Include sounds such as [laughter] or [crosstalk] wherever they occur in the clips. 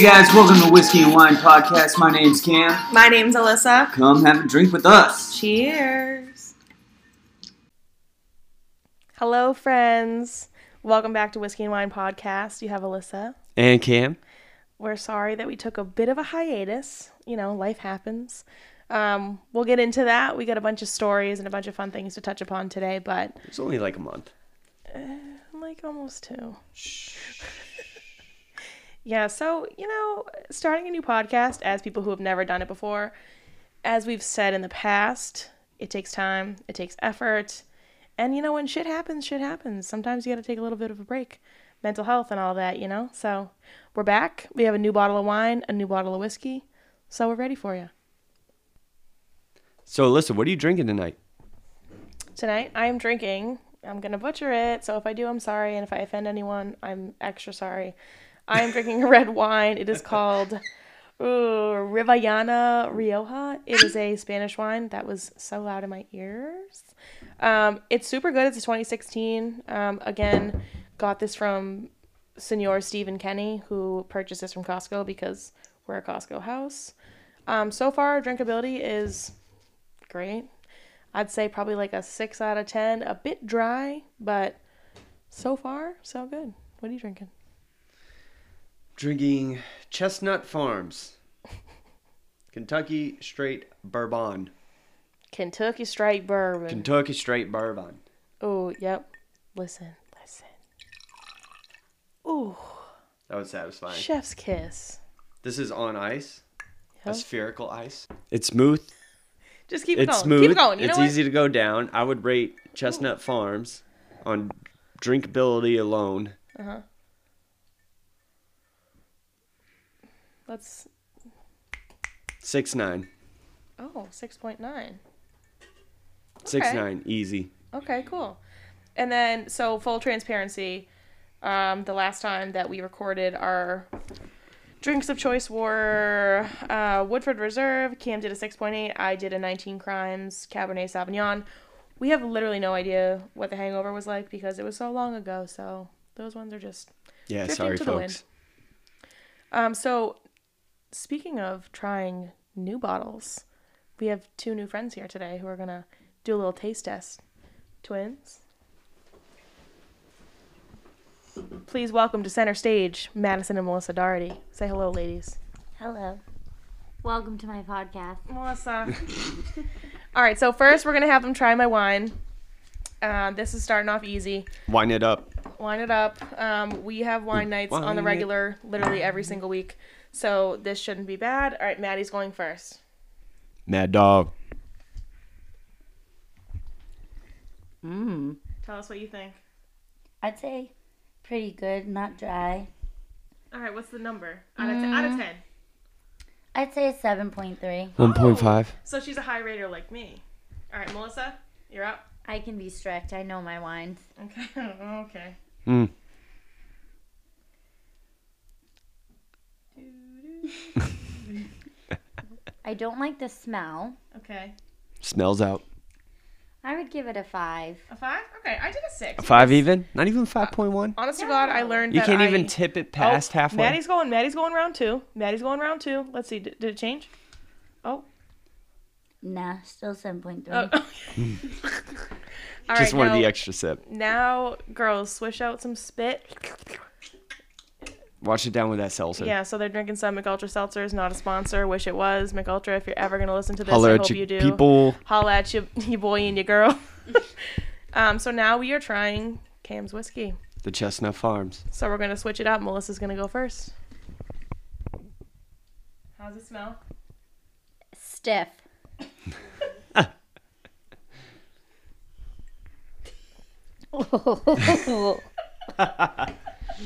Hey guys, welcome to Whiskey and Wine Podcast. My name's Cam. My name's Alyssa. Come have a drink with us. Cheers. Hello, friends. Welcome back to Whiskey and Wine Podcast. You have Alyssa. And Cam. We're sorry that we took a bit of a hiatus. You know, life happens. Um, we'll get into that. We got a bunch of stories and a bunch of fun things to touch upon today, but It's only like a month. like almost two. Yeah, so, you know, starting a new podcast as people who have never done it before, as we've said in the past, it takes time, it takes effort. And, you know, when shit happens, shit happens. Sometimes you got to take a little bit of a break. Mental health and all that, you know? So we're back. We have a new bottle of wine, a new bottle of whiskey. So we're ready for you. So, Alyssa, what are you drinking tonight? Tonight, I'm drinking. I'm going to butcher it. So if I do, I'm sorry. And if I offend anyone, I'm extra sorry. I am drinking a [laughs] red wine. It is called ooh, Rioja. It is a Spanish wine that was so loud in my ears. Um, it's super good. It's a 2016. Um, again, got this from Senor Stephen Kenny, who purchased this from Costco because we're a Costco house. Um, so far, drinkability is great. I'd say probably like a six out of ten. A bit dry, but so far so good. What are you drinking? Drinking Chestnut Farms. [laughs] Kentucky Straight Bourbon. Kentucky Straight Bourbon. Kentucky Straight Bourbon. oh, yep. Listen, listen. Ooh, That was satisfying. chef's kiss. This is on ice. Yep. A spherical ice. It's smooth. Just keep it It's going. smooth. Keep it going. You it's know easy to go down. I would rate Chestnut Farms on drinkability alone. Uh-huh. Let's. Six nine. Oh, 6.9. Six Okay. nine. Easy. Okay, cool. And then, so full transparency, um, the last time that we recorded our drinks of choice were uh, Woodford Reserve. Cam did a 6.8. I did a 19 Crimes Cabernet Sauvignon. We have literally no idea what the hangover was like because it was so long ago. So those ones are just. Yeah, sorry to the folks. Um, so, speaking of trying new bottles, we have two new friends here today who are gonna do a little taste test. Twins. Please welcome to center stage Madison and Melissa Doherty. Say hello, ladies. Hello. Welcome to my podcast. Melissa. [laughs] All right, so first we're gonna have them try my wine. Uh, this is starting off easy. Wine it up. Line it up. Um, we have wine nights on the Wine it- regular, literally every single week. So this shouldn't be bad. All right, Maddie's going first. Mad dog. Mmm. Tell us what you think. I'd say pretty good, not dry. All right, what's the number out of, t- out of ten? I'd say a 7.3. One point five. So she's a high rater like me. All right, Melissa, you're up. I can be strict. I know my wines. Okay. [laughs] okay. Mm. I don't like the smell. Okay. Smells out. I would give it a 5. A five? Okay, I did a six. A five even? Not even five point one. Honest to God, I learned You that can't I- even tip it Oh, past halfway. Maddie's going. Maddie's going round two. Maddie's going round two. Let's see. Did, did it change? Oh. Nah, still 7.3. oh. [laughs] All Just right, wanted now, the extra sip. Now, girls, swish out some spit. Wash it down with that seltzer. Yeah, so they're drinking some Mich Ultra seltzers. Not a sponsor. Wish it was Mich Ultra. If you're ever gonna listen to this, Holler I at hope you you do. people. Holla at you, you boy and your girl. [laughs] [laughs] um, so now we are trying Cam's whiskey. The Chestnut Farms. So we're gonna switch it up. Melissa's gonna go first. How's it smell? Stiff. [laughs]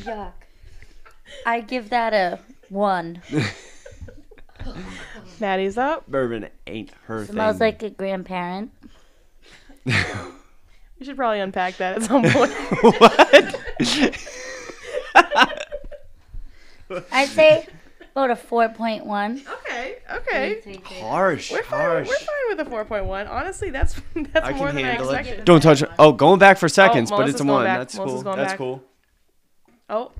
Yuck. I give that a 1. [laughs] Maddie's up. Bourbon ain't her Smells thing. like a grandparent. [laughs] We should probably unpack that at some point. [laughs] what? I'd say about a 4.1. okay, okay. harsh, We're fine. harsh. We're fine with a 4.1. Honestly, that's that's I more can than handle I it. expected. Don't touch it. Oh, going back for oh, seconds, but Melissa's it's a going one. back. That's Melissa's cool. going That's back. cool. Oh,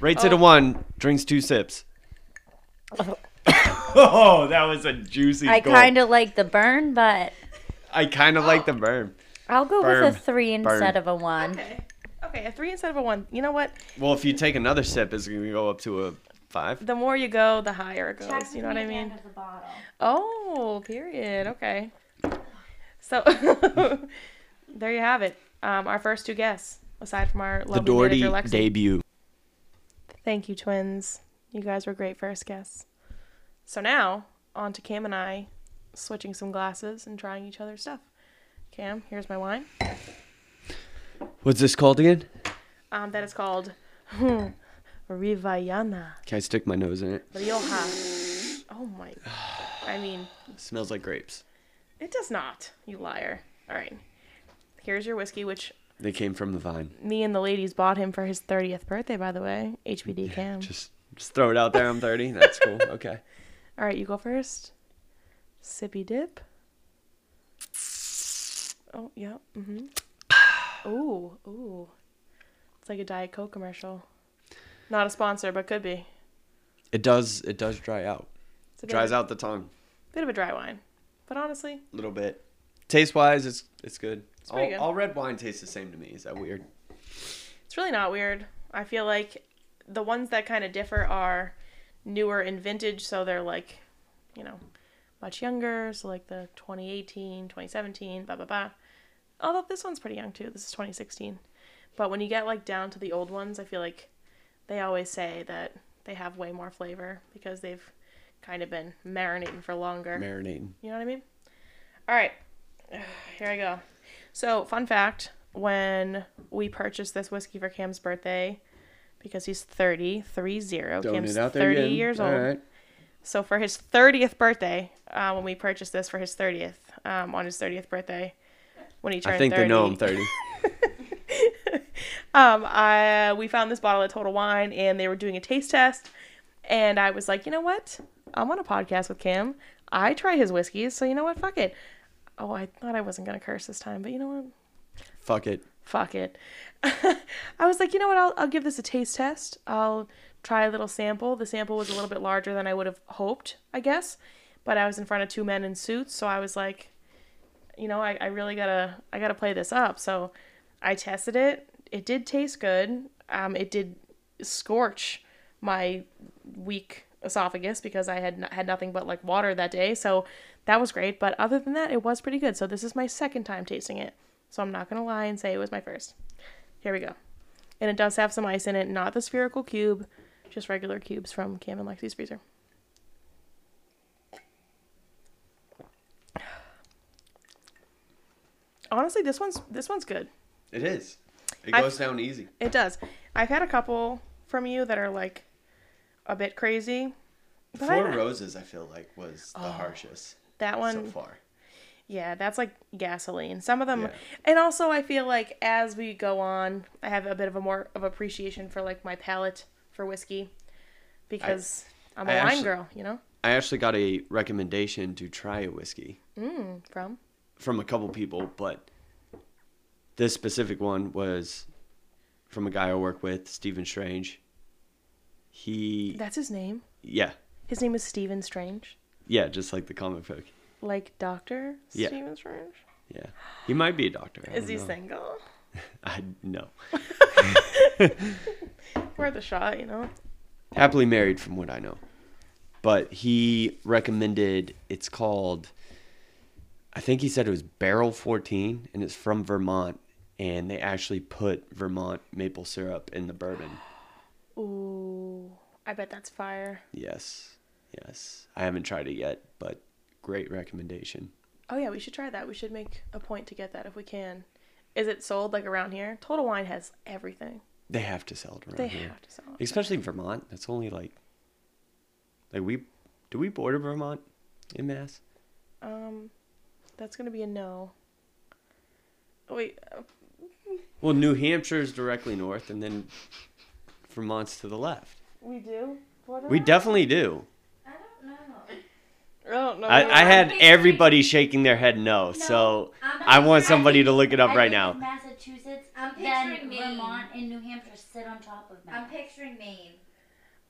Rates Oh. it a one. Drinks two sips. [laughs] Oh, that was a juicy. I kind of like the burn, but I kind of like the burn. I'll go Burn. with a three instead Burn. of a one. Okay. Okay, a three instead of a one. You know what? Well, if you take another sip, it's gonna go up to a five. The more you go, the higher it goes. You know what I mean? Oh, period. Okay. So [laughs] [laughs] there you have it. Um, our first two guests, aside from our The lovely Doherty debut. Thank you, twins. You guys were great first guests. So now, on to Cam and I switching some glasses and trying each other's stuff. Cam, here's my wine. What's this called again? Um, that is called hmm, Rivayana Can I stick my nose in it? Rioja. Oh my. I mean, [sighs] smells like grapes. it does not, you liar. All right. Here's your whiskey, which They came from the vine. me and the ladies bought him for his 30th birthday, by the way. HBD Cam. Just just throw it out there. I'm 30. That's cool. [laughs] Okay. All right, you go first. Sippy dip. Oh, yeah. Mm-hmm. [sighs] Ooh, ooh. It's like a Diet Coke commercial. Not a sponsor, but could be. It does. It does dry out. Bit Dries out the tongue Bit of a dry wine, but honestly, a little bit. Taste wise, it's it's good. All, all red wine tastes the same to me. Is that weird? it's really not weird. I feel like the ones that kind of differ are newer in vintage, so they're like, you know, much younger. So like the 2018, 2017, blah blah blah. Although this one's pretty young too. This is 2016. But when you get like down to the old ones, I feel like they always say that they have way more flavor because they've kind of been marinating for longer. Marinating. You know what I mean? All right, [sighs] here I go. So, fun fact when we purchased this whiskey for Cam's birthday, because he's 30, 3 0, Cam's it out there 30 again. years old. right. So, for his 30th birthday, uh, when we purchased this for his 30th, um, on his 30th birthday, when he turned 30. I think 30, they know I'm 30. [laughs] um, I we found this bottle of Total Wine, and they were doing a taste test, and I was like, you know what? I'm on a podcast with Cam. I try his whiskeys, so you know what? Fuck it. Oh, I thought I wasn't gonna curse this time, but you know what? Fuck it. Fuck it. [laughs] I was like, you know what? I'll I'll give this a taste test. I'll try a little sample. The sample was a little bit larger than I would have hoped, I guess. But I was in front of two men in suits, so I was like, you know, I, I really gotta I gotta play this up. So I tested it. It did taste good. Um, it did scorch my weak esophagus because I had n- had nothing but like water that day. So that was great. But other than that, it was pretty good. So this is my second time tasting it. So I'm not gonna lie and say it was my first. Here we go. And it does have some ice in it, not the spherical cube, just regular cubes from Cam and Lexi's freezer. Honestly, this one's this one's good. It is. It goes down easy. It does. I've had a couple from you that are like a bit crazy. But I- Four Roses, I feel like, was the oh. harshest that one so far. yeah, that's like gasoline. Some of them, Yeah. and also I feel like as we go on, I have a bit of a more of appreciation for like my palate for whiskey because I, am a I wine actually- girl, you know. I actually got a recommendation to try a whiskey Mm, from from a couple people, but this specific one was from a guy I work with, Stephen Strange. He, that's his name. yeah, His name is Stephen Strange, yeah, just like the comic book. like Doctor Yeah. Stephen Strange. Yeah, he might be a doctor. I Is he know. single? [laughs] I no. [laughs] Worth a shot, you know. Happily married, from what I know. But he recommended. It's called. I think he said it was Barrel 14, and it's from Vermont, and they actually put Vermont maple syrup in the bourbon. [gasps] Ooh, I bet that's fire. Yes, yes. I haven't tried it yet, but great recommendation. Oh yeah, we should try that. We should make a point to get that if we can. Is it sold like around here? Total Wine has everything. They have to sell it around They here, have to sell it. especially Vermont. That's only like, like we, do we border Vermont in Mass? Um, that's gonna be a no. Oh, wait, uh, Well, New Hampshire's directly north, and then Vermont's to the left. we do. We definitely do. Oh, I don't know. I. I, I had everybody shaking their head no, so I'm I want somebody to look it up I right think now. Massachusetts, I'm then picturing Maine. Vermont and New Hampshire sit on top of I'm Mass. picturing Maine.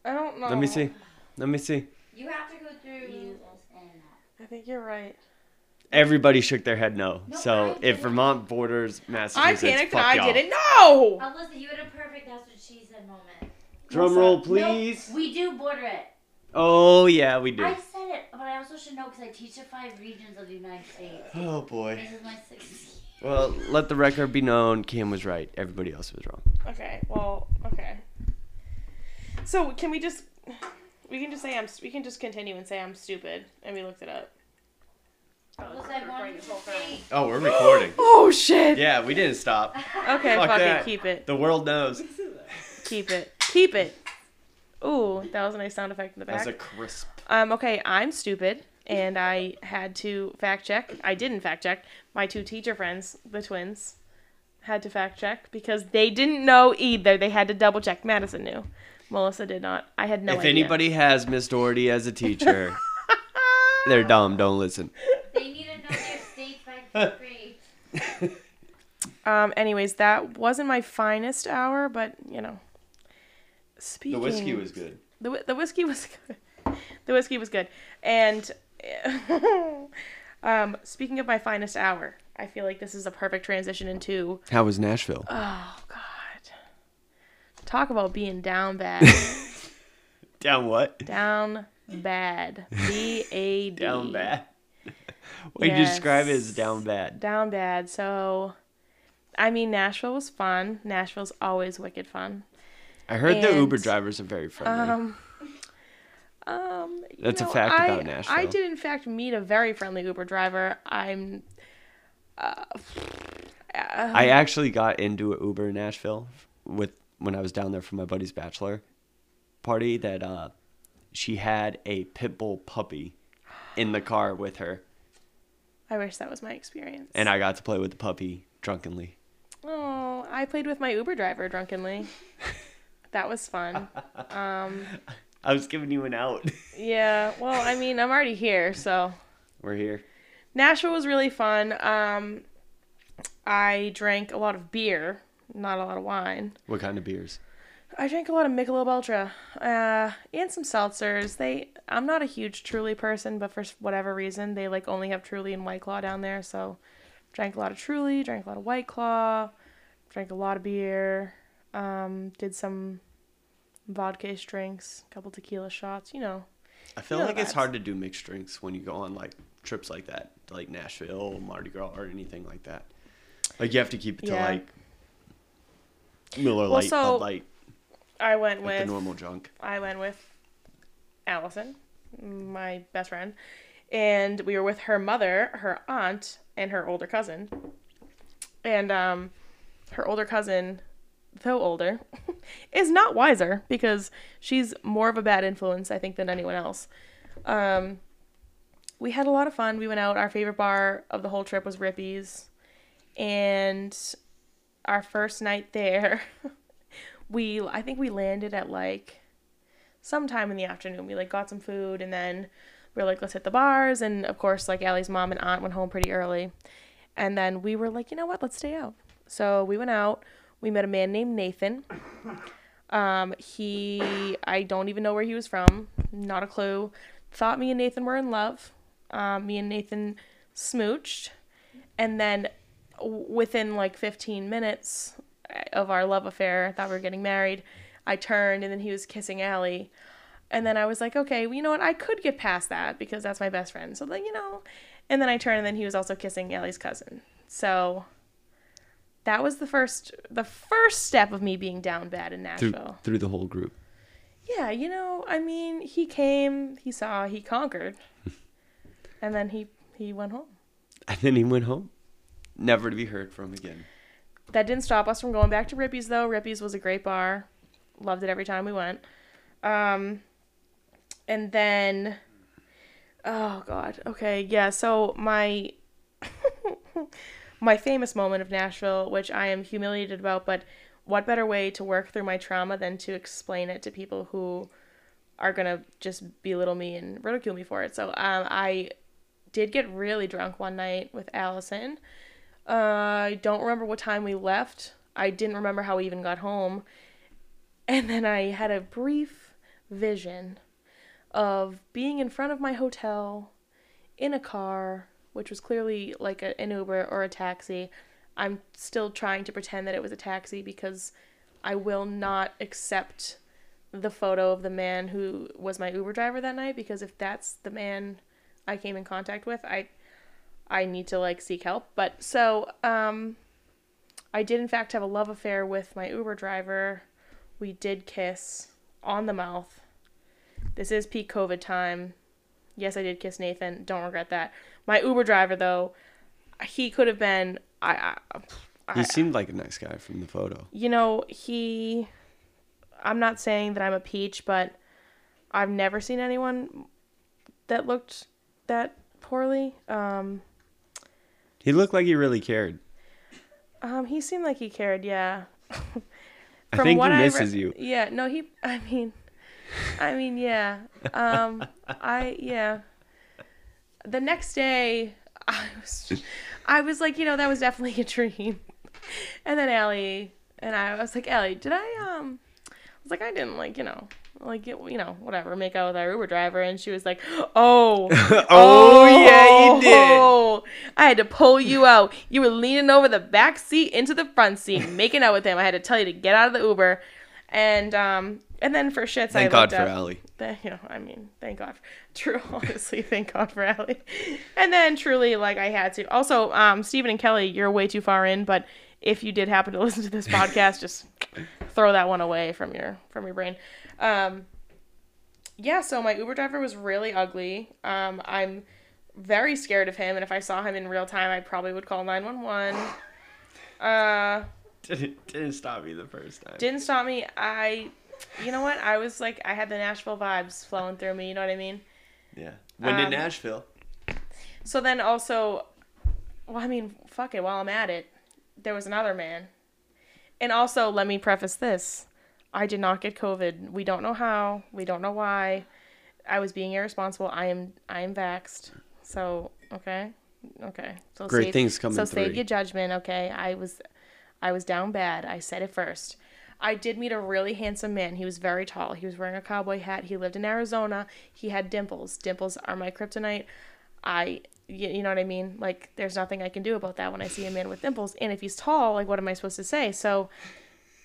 I don't know. Let me see. Let me see. You have to go through U, S, and I think you're right. Everybody shook their head no. No, I so didn't. if Vermont borders I Massachusetts, panicked and fuck I y'all. didn't know. Alyssa, you had a perfect that's what she said moment. Drum roll, please. No, we do border it. Oh yeah, we do. I said it, but I also should know because I teach the five regions of the United States. Oh boy. This is my sixth. Well, let the record be known. Kim was right. Everybody else was wrong. Okay. Well. Okay. So can we just? We can just say I'm. We can just continue and say I'm stupid, and we looked it up. Alyssa, I wanted to say. Oh, we're recording. [gasps] Oh shit. yeah, we didn't stop. Okay. Fuck Fuck, it. Keep it. The world knows. Keep it. Keep it. Ooh, that was a nice sound effect in the back. That's back. a crisp. Um, okay, I'm stupid, and I had to fact check. I didn't fact check. My two teacher friends, the twins, had to fact check because they didn't know either. They had to double check. Madison knew. Melissa did not. I had no if idea. anybody has Miss Doherty as a teacher, they're dumb. Don't listen. They need to know their state by fifth [laughs] grade. Um. Anyways, that wasn't my finest hour, but you know. Speaking. The whiskey was good. The, the whiskey was [laughs] good. The whiskey was good. And [laughs] um, speaking of my finest hour, I feel like this is a perfect transition into How was Nashville? oh god, talk about being down bad, [laughs] Down what? down bad, B A D, Down bad. What you describe it as down bad. down bad. So, I mean, Nashville was fun. Nashville's always wicked fun. I heard the Uber drivers are very friendly. Um, um, That's a fact I, about I did in fact meet a very friendly Uber driver. I'm. Uh, I actually got into an Uber in Nashville with when I was down there for my buddy's bachelor party. That uh, she had a pit bull puppy in the car with her, I wish that was my experience. and I got to play with the puppy drunkenly. oh, I played with my Uber driver drunkenly. [laughs] that was fun. [laughs] Um, I was giving you an out. [laughs] yeah. Well, I mean, I'm already here, so We're here. Nashville was really fun. Um, I drank a lot of beer, not a lot of wine. What kind of beers? I drank a lot of Michelob Ultra, uh, and some seltzers. They, I'm not a huge Truly person, but for whatever reason, they like only have Truly and White Claw down there. So, drank a lot of Truly, drank a lot of White Claw, drank a lot of beer. Um, did some vodka drinks, a couple tequila shots. You know, I feel You know like it's hard to do mixed drinks when you go on like trips like that, to, like Nashville, Mardi Gras, or anything like that. Like you have to keep it to Yeah. like Miller Well, Light, so- Bud Light, I went like with the normal junk. I went with Allison, my best friend, and we were with her mother, her aunt, and her older cousin. And um, her older cousin, though older, [laughs] is not wiser because she's more of a bad influence, I think, than anyone else. Um, we had a lot of fun. We went out. Our favorite bar of the whole trip was Rippy's, and our first night there, [laughs] we I think we landed at like sometime in the afternoon. We like got some food and then we were like, let's hit the bars. And of course, like Allie's mom and aunt went home pretty early. And then we were like, you know what, let's stay out. So we went out. We met a man named Nathan. Um, he, I don't even know where he was from. Not a clue. Thought me and Nathan were in love. Um, me and Nathan smooched. And then within like 15 minutes of our love affair, I thought we were getting married. I turned and then he was kissing Allie. And then I was like, okay, well, you know what? I could get past that because that's my best friend. So, like, you know. And then I turned and then he was also kissing Allie's cousin. So that was the first the first step of me being down bad in Through, Nashville. through the whole group. Yeah, you know, I mean, he came, he saw, he conquered. [laughs] and then he he went home. And then he went home. Never to be heard from again. That didn't stop us from going back to Rippy's though. Rippy's was a great bar. Loved it every time we went. Um and then oh god. Okay, yeah, so my [laughs] my famous moment of Nashville, which I am humiliated about, but what better way to work through my trauma than to explain it to people who are gonna just belittle me and ridicule me for it. So um, I did get really drunk one night with Allison. Uh, I don't remember what time we left. I didn't remember how we even got home. And then I had a brief vision of being in front of my hotel in a car, which was clearly like a, an Uber or a taxi. I'm still trying to pretend that it was a taxi because I will not accept the photo of the man who was my Uber driver that night because if that's the man I came in contact with, I I need to like seek help. But so um I did in fact have a love affair with my Uber driver. We did kiss on the mouth. This is peak COVID time. Yes, I did kiss Nathan. Don't regret that. My Uber driver though, he could have been I, I He seemed like a nice guy from the photo. you know, he I'm not saying that I'm a peach, but I've never seen anyone that looked that poorly. Um He looked like he really cared. um he seemed like he cared, yeah. [laughs] I think he what misses re- you. Yeah, no, he I mean I mean, yeah. Um [laughs] I yeah. The next day I was I was like, you know, that was definitely a dream. And then Allie and I, I was like, Allie, did I um I was like, I didn't like, you know, like you know, whatever, make out with our Uber driver and she was like, Oh [laughs] Oh, yeah, you did. Oh, I had to pull you out. You were leaning over the back seat into the front seat, making out with him. I had to tell you to get out of the Uber. And um and then for shits I Thank God for up- Allie. Th- [laughs] you know, I mean, thank God. [laughs] True, honestly, thank God for Allie. And then truly, like I had to. Also, um, Stephen and Kelly, you're way too far in. But if you did happen to [laughs] listen to this podcast, just throw that one away from your from your brain. Um, yeah. So my Uber driver was really ugly. Um, I'm very scared of him, and if I saw him in real time, I probably would call nine one one. Uh, [laughs] Didn't, didn't stop me the first time. didn't stop me. I, you know what? I was like, I had the Nashville vibes flowing through me. You know what I mean? yeah. When Um, in Nashville. So then also, well, I mean, fuck it. While I'm at it, there was another man, and also let me preface this: I did not get COVID. We don't know how. We don't know why. I was being irresponsible. I am. I am vaxxed. So okay, okay. So Great save- things coming So save your judgment. Okay, I was, I was down bad. I said it first. I did meet a really handsome man. He was very tall. He was wearing a cowboy hat. He lived in Arizona. He had dimples. Dimples are my kryptonite. I, you, know what I mean? Like, there's nothing I can do about that when I see a man with dimples. And if he's tall, like, what am I supposed to say? So,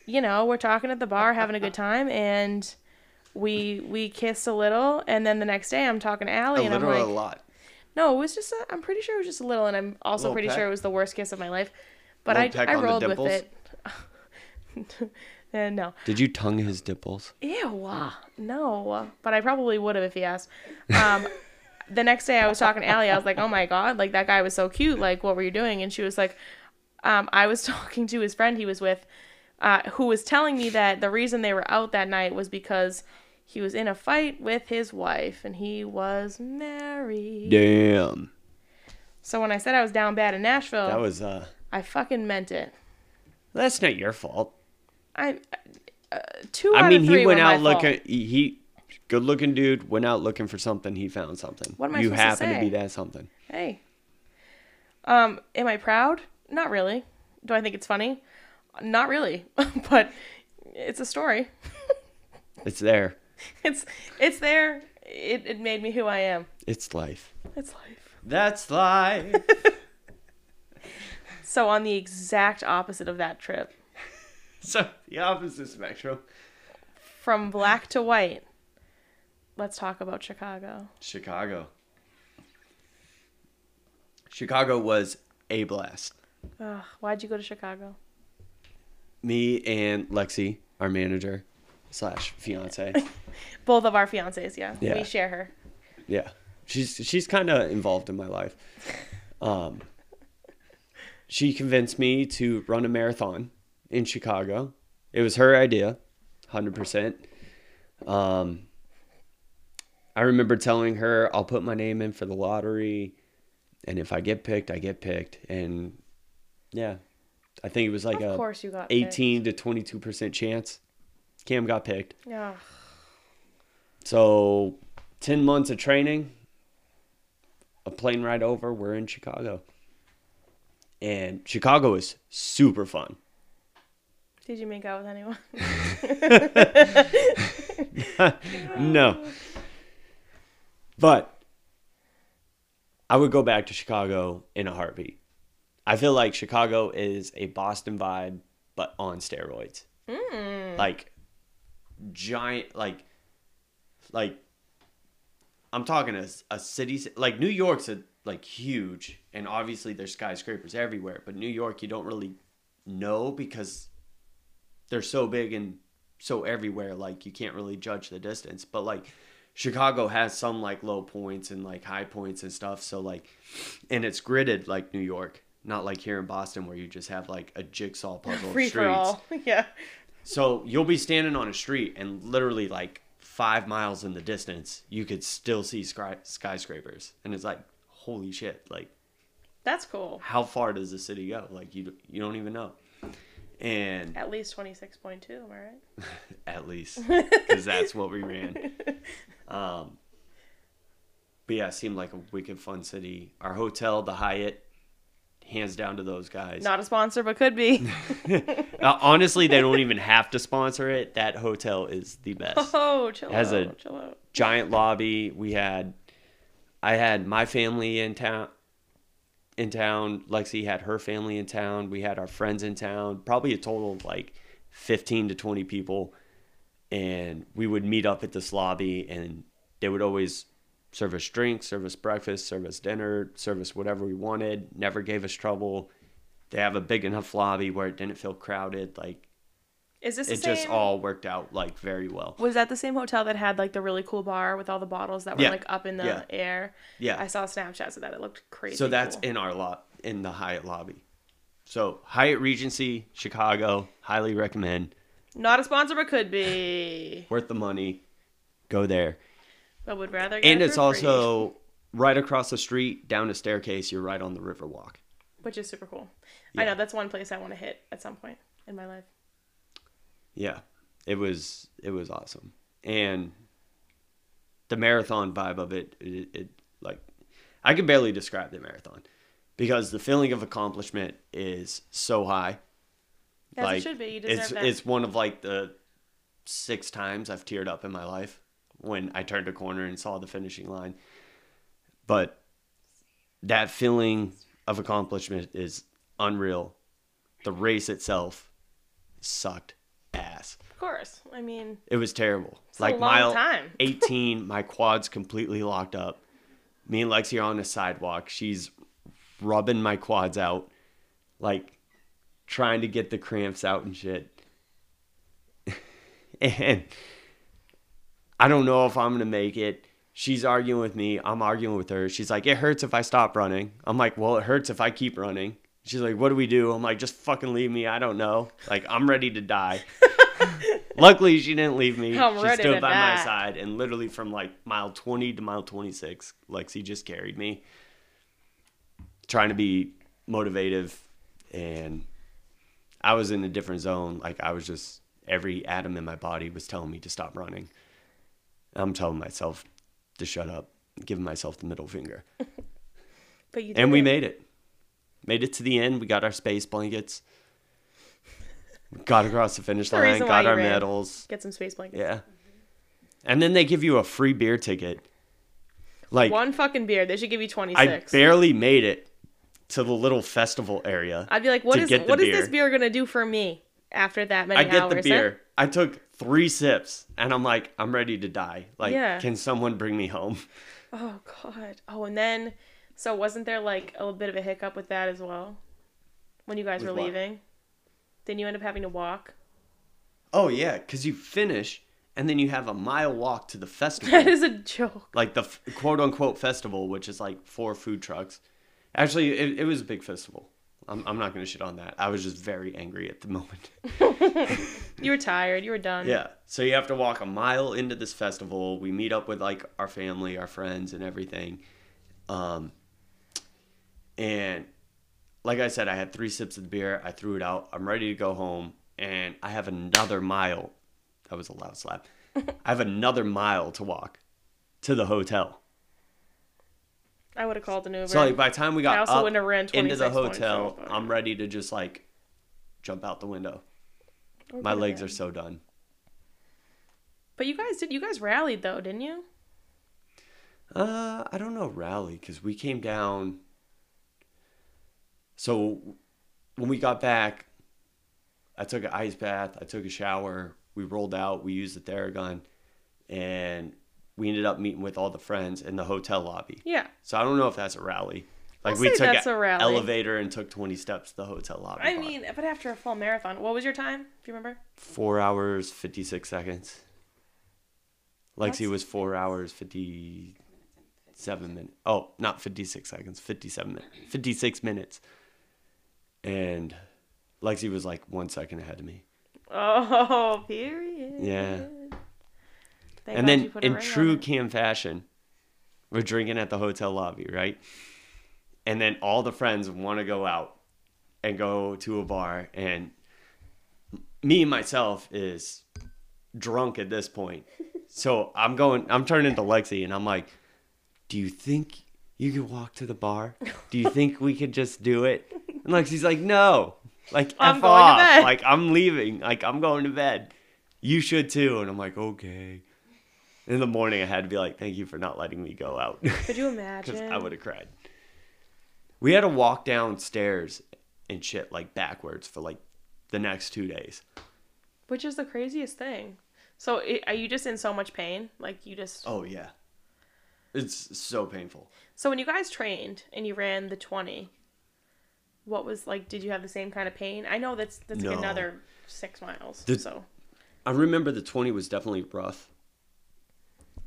you know, we're talking at the bar, having a good time, and we we kissed a little, and then the next day I'm talking to A Allie, and I'm like, a lot. no, it was just. A, I'm pretty sure it was just a little, and I'm also Little pretty peck? sure it was the worst kiss of my life. But I, I rolled with it. and [laughs] no, Did you tongue his dimples? ew, no. But I probably would have if he asked. Um, [laughs] the next day I was talking to Allie. I was like, oh my god, like that guy was so cute. Like, what were you doing? And she was like, um, I was [laughs] talking to his friend he was with, uh, who was telling me that the reason they were out that night was because he was in a fight with his wife and he was married. Damn. So when I said I was down bad in Nashville, That was uh I fucking meant it. that's not your fault. I uh, two I mean, he went out fault. looking he, good looking dude, went out looking for something, he found something. What am I you supposed to happen to, say? be that something. Hey. Um, am I proud? Not really. Do I think it's funny? Not really. [laughs] but it's a story. [laughs] It's there. It's it's there. It it made me who I am. It's life. It's life. That's life. [laughs] So on the exact opposite of that trip, [laughs] so the opposite spectrum. from black to white, let's talk about Chicago. Chicago. Chicago was a blast. Ugh, why'd you go to Chicago? Me and Lexi, our manager slash fiance. [laughs] Both of our fiancés, yeah. Yeah. We share her. yeah, she's she's kind of involved in my life. Um, she convinced me to run a marathon in Chicago. It was her idea, hundred percent. Um, I remember telling her I'll put my name in for the lottery, and if I get picked, I get picked. And yeah, I think it was like Of a course you got picked. eighteen to twenty two percent chance. Cam got picked. Ugh. So, 10 months of training, a plane ride over, we're in Chicago. And Chicago is super fun. Did you make out with anyone? [laughs] [laughs] no. But I would go back to Chicago in a heartbeat. I feel like Chicago is a Boston vibe, but on steroids. Hmm. Like giant, like, like I'm talking a, a city like New York's a, like huge, and obviously there's skyscrapers everywhere. But New York, you don't really know because they're so big and so everywhere. Like you can't really judge the distance. But like Chicago has some like low points and like high points and stuff. So like, and it's gridded like New York, not like here in Boston where you just have like a jigsaw [laughs] puzzle of Free for streets. all. [laughs] yeah. So you'll be standing on a street and literally like five miles in the distance, you could still see skyscrapers, and it's like, holy shit! Like, That's cool. how far does the city go? Like, you you don't even know. And At least 26.2, am I right? [laughs] at least [laughs] because that's what we ran. Um, but yeah, it seemed like a wicked fun city. Our hotel, the Hyatt, hands down to those guys. Not a sponsor, but could be. [laughs] Honestly, they don't even have to sponsor it. That hotel is the best. oh, chill Has out. a- chill out. giant lobby. We had, I had my family in town. In town, Lexi had her family in town. We had our friends in town. Probably a total of like fifteen to twenty people, and we would meet up at this lobby, and they would always serve us drinks, serve us breakfast, serve us dinner, serve us whatever we wanted. Never gave us trouble. They have a big enough lobby where it didn't feel crowded. Like Is this it same? just all worked out like very well. Was that the same hotel that had like the really cool bar with all the bottles that were Yeah. like up in the Yeah. air? Yeah. I saw Snapchats of that. It looked crazy. So that's cool. in our lot in the Hyatt lobby. So Hyatt Regency, Chicago, highly recommend. not a sponsor, but could be. [laughs] Worth the money. Go there. But would rather. Get And it's for free, also right across the street, down a staircase, you're right on the Riverwalk. which is super cool. I know that's one place I want to hit at some point in my life. Yeah. It was it was awesome. And the marathon vibe of it, it, it like I can barely describe the marathon because the feeling of accomplishment is so high. As it should be. You deserve it's that. it's one of like the six times I've teared up in my life when I turned a corner and saw the finishing line. But that feeling of accomplishment is unreal. The race itself sucked course. I mean, It was terrible. a like long mile time. [laughs] 18, my quads completely locked up. Me and Lexi are on the sidewalk. She's rubbing my quads out, like trying to get the cramps out and shit. [laughs] and I don't know if I'm gonna make it. She's arguing with me. I'm arguing with her. She's like, "It hurts if I stop running." I'm like, "Well, it hurts if I keep running." She's like, "What do we do?" I'm like, "Just fucking leave me. I don't know. Like, I'm ready to die." [laughs] [laughs] Luckily, she didn't leave me. [laughs] I'm she stood to by my side, and literally from like mile 20 to mile 26, Lexi just carried me, trying to be motivative, and I was in a different zone. Like I was just every atom in my body was telling me to stop running. I'm telling myself to shut up, giving myself the middle finger, [laughs] but you. And we made it. Made it to the end. We got our space blankets. Got across the finish the line. Got our ran. medals. get some space blankets. Yeah. And then they give you a free beer ticket. Like One fucking beer. They should give you twenty I barely made it to the little festival area. I'd be like, what to is what is this beer. beer gonna do for me after that many I get hours? the huh? beer. I took three sips and I'm like, I'm ready to die. Like, Yeah. can someone bring me home? [laughs] Oh god. Oh, and then so wasn't there like a little bit of a hiccup with that as well? When you guys With were what? leaving? Then you end up having to walk. Oh yeah, because you finish and then you have a mile walk to the festival, That is a joke. like the f- quote unquote festival, which is like four food trucks. Actually, it, it was a big festival. I'm, I'm not gonna shit on that. I was just very angry at the moment. [laughs] You were tired. You were done. Yeah. So you have to walk a mile into this festival. We meet up with like our family, our friends, and everything. Um, and like I said, I had three sips of the beer. I threw it out. I'm ready to go home, and I have another mile. That was a loud slap. [laughs] I have another mile to walk to the hotel. I would have called an Uber. So like by the time we got I also up wouldn't have ran into the hotel, I'm ready to just like jump out the window. Or My legs are so done. But you guys did. You guys rallied though, didn't you? Uh, I don't know rally because we came down. So when we got back, I took an ice bath. I took a shower. We rolled out. We used the Theragun, and we ended up meeting with all the friends in the hotel lobby. Yeah. So I don't know if that's a rally. Like I'll we took that's an a rally. elevator and took twenty steps to the hotel lobby. I bar. mean, but after a full marathon, what was your time? If you remember? four hours fifty six seconds. Lexi That's- was four hours fifty seven minutes. Oh, not fifty six seconds, fifty seven minutes, fifty six minutes. And Lexi was like one second ahead of me. Oh, [laughs] period. Yeah. Thank and then in true. Cam fashion, we're drinking at the hotel lobby, right? And then all the friends want to go out and go to a bar, and me myself is drunk at this point. [laughs] So I'm going, I'm turning to Lexi, and I'm like, "Do you think you could walk to the bar? Do you think we could just do it?" [laughs] And Lexi's like, "No, like I'm f going to bed." like I'm leaving, like I'm going to bed. You should too." And I'm like, "Okay." In the morning, I had to be like, "Thank you for not letting me go out," Could you [laughs] because imagine? I would have cried. We had to walk downstairs and shit like backwards for like the next two days. Which is the craziest thing. So, i are you just in so much pain? Like you just. Oh yeah, it's so painful. So when you guys trained and you ran the twenty, what was like? Did you have the same kind of pain? I know that's that's like No. another six miles. The- so I remember the 20 was definitely rough.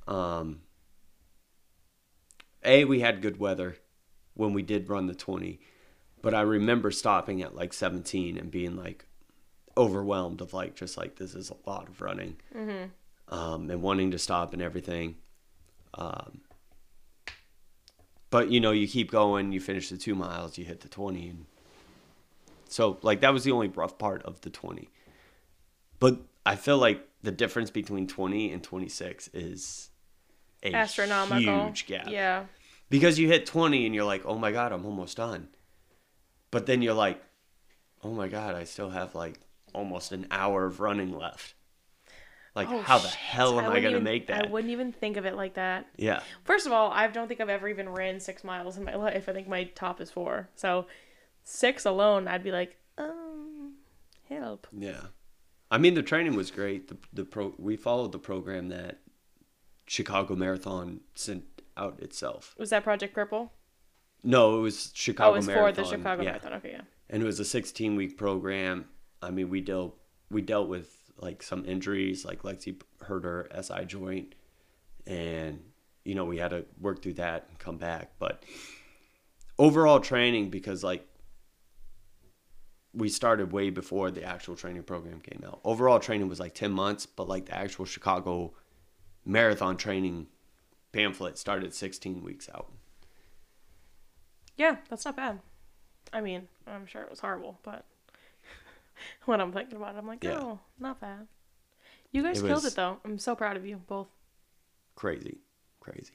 Um, A, we had good weather when we did run the 20, but I remember stopping at like 17 and being like overwhelmed of like, just like, this is a lot of running um, and wanting to stop and everything. Um, but you know, you keep going, you finish the two miles, you hit the 20. And so, like, that was the only rough part of the 20. But I feel like the difference between 20 and 26 is a astronomical. huge gap. Yeah. Because you hit 20 and you're like, oh my God, I'm almost done. But then you're like, oh my God, I still have like almost an hour of running left. Like, Oh, how the shit. hell am I, going to even- make that? I wouldn't even think of it like that. Yeah. First of all, I don't think I've ever even ran six miles in my [laughs] life. I think my top is four. So six alone, I'd be like, um, help. Yeah. I mean, the training was great. The, the pro, we followed the program that Chicago Marathon sent out itself. Was that Project Purple? No, it was Chicago oh, it's Marathon. for the Chicago yeah. Marathon. Okay, yeah. and it was a 16 week program. I mean, we dealt we dealt with like some injuries, like Lexi hurt her SI joint, and you know we had to work through that and come back. But overall training, because like we started way before the actual training program came out. Overall training was like 10 months, but like the actual Chicago marathon training pamphlet started 16 weeks out. Yeah, that's not bad. I mean, I'm sure it was horrible, but [laughs] when I'm thinking about it, I'm like, Yeah. oh, not bad. You guys It killed it though. I'm so proud of you both. Crazy, crazy.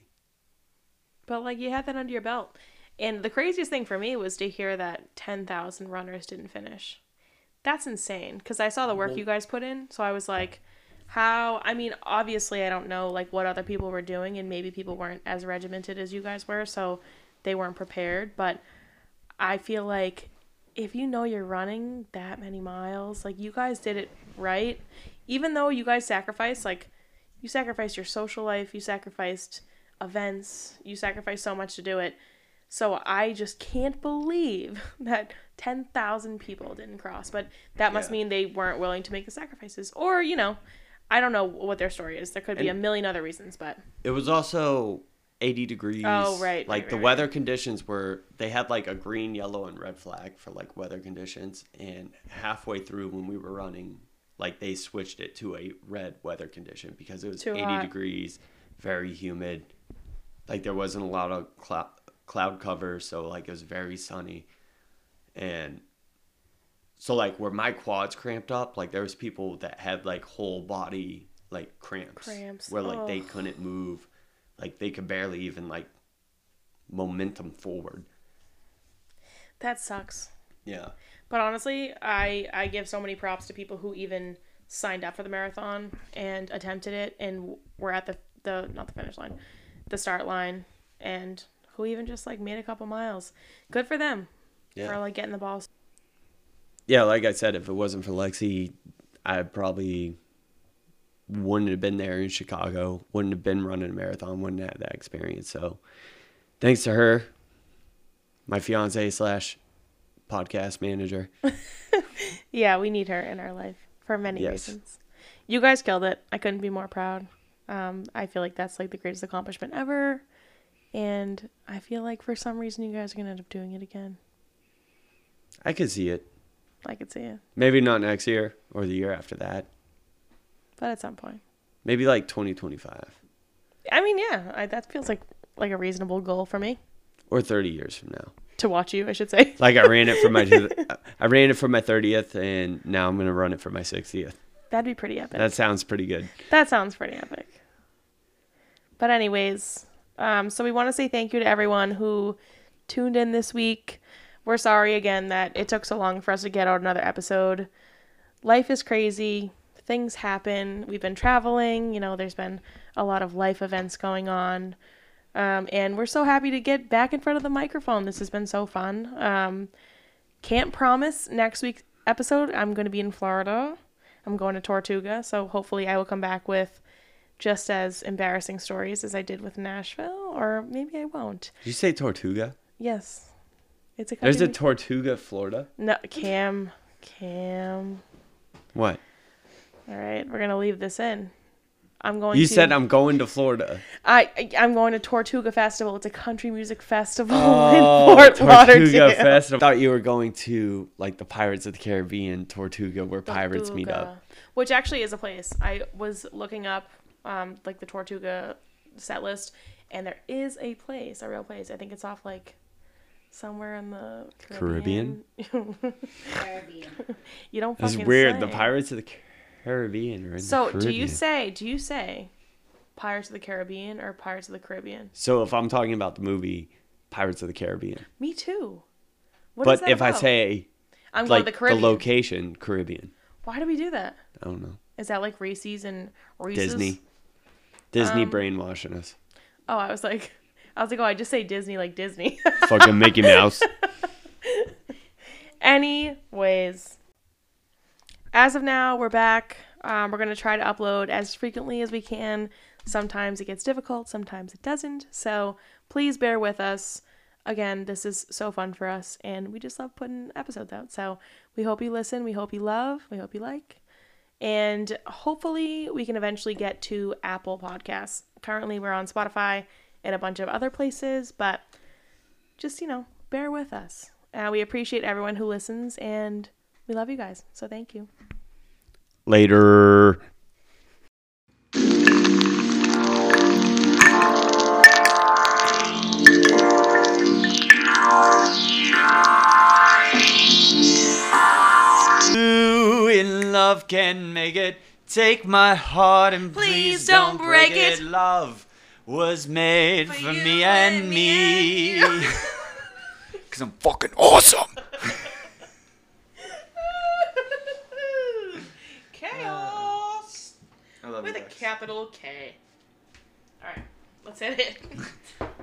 But like you had that under your belt. And the craziest thing for me was to hear that 10,000 runners didn't finish. That's insane because I saw the work you guys put in. So I was like, how? I mean, obviously, I don't know like what other people were doing, and maybe people weren't as regimented as you guys were, so they weren't prepared. But I feel like if you know you're running that many miles, like you guys did it right. Even though you guys sacrificed, like you sacrificed your social life, you sacrificed events, you sacrificed so much to do it. So I just can't believe [laughs] that 10,000 people didn't cross. But that must Yeah. mean they weren't willing to make the sacrifices. Or, you know, I don't know what their story is. There could be a million other reasons, but It was also 80 degrees. Oh, right, Like right, the right, weather conditions were, they had like a green, yellow, and red flag for like weather conditions. And halfway through when we were running, like they switched it to a red weather condition because it was Too 80 hot. degrees, very humid. Like there wasn't a lot of cloud, cloud cover. So like it was very sunny. And so like where my quads cramped up, like there was people that had like whole body like cramps, Cramps, where like they oh. couldn't move, like they could barely even like momentum forward. that sucks. Yeah, But honestly, I I give so many props to people who even signed up for the marathon and attempted it and were at the the not the finish line, the start line and who even just like made a couple miles. Good for them Yeah. for like getting the balls. Yeah, like I said, if it wasn't for Lexi, I'd probably wouldn't have been there in Chicago, wouldn't have been running a marathon, wouldn't have that experience. So thanks to her, my fiance slash podcast manager. [laughs] Yeah, we need her in our life for many Yes. reasons. You guys killed it. I couldn't be more proud. Um, I feel like that's like the greatest accomplishment ever. And I feel like for some reason you guys are gonna end up doing it again. I could see it. I could see it. Maybe not next year or the year after that. But at some point. Maybe like 2025 I mean, yeah, I, that feels like like a reasonable goal for me or 30 years from now. to watch you. I should say. [laughs] Like I ran it for my [laughs] I ran it for my 30th and now I'm going to run it for my 60th. That'd be pretty epic. That sounds pretty good. That sounds pretty epic. But anyways, um, so we want to say thank you to everyone who tuned in this week. We're sorry again that it took so long for us to get out another episode. Life is crazy. Things happen. We've been traveling. You know, there's been a lot of life events going on. Um, and we're so happy to get back in front of the microphone. This has been so fun. Um, can't promise next week's episode. I'm going to be in Florida. I'm going to Tortuga, so hopefully I will come back with just as embarrassing stories as I did with Nashville, or maybe I won't. Did you say Tortuga? Yes, it's a There's a Tortuga, Florida. no Cam, Cam. What? All right, we're gonna leave this in. I'm going. You to, said I'm going to Florida. I I- I'm going to Tortuga Festival. It's a country music festival Oh, [laughs] in Fort Tortuga Lauderdale. Festival. I thought you were going to like the Pirates of the Caribbean, Tortuga, where pirates meet up. Which actually is a place. I was looking up um, like the Tortuga set list, and there is a place, a real place. I think it's off like somewhere in the Caribbean? Caribbean. [laughs] you don't It's fucking weird. The. Pirates of the Caribbean are in So the do you say do you say Pirates of the Caribbean or Pirates of the Caribbean? So if I'm talking about the movie Pirates of the Caribbean, Me too. What is but if I say I'm going like to the the, location Caribbean, why do we do that? I don't know. Is that like Reese's and Reese's? Disney, Disney Um, brainwashing us. Oh, I was like, I was like, oh, I just say Disney like Disney. Fucking Mickey Mouse. [laughs] Anyways, as of now, we're back. Um, we're going to try to upload as frequently as we can. Sometimes it gets difficult, sometimes it doesn't. So please bear with us. Again, this is so fun for us, and we just love putting episodes out. So we hope you listen. We hope you love. We hope you like. And hopefully, we can eventually get to Apple Podcasts. Currently, we're on Spotify and a bunch of other places, but just, you know, bear with us. Uh, we appreciate everyone who listens, and we love you guys. So thank you. Later. Who in love can make it? Take my heart and please, Please don't don't break break it. it. Love was made for, you me and and me me. and you. [laughs] Cause I'm fucking awesome. Chaos I love with a capital K. All right, let's hit it. [laughs]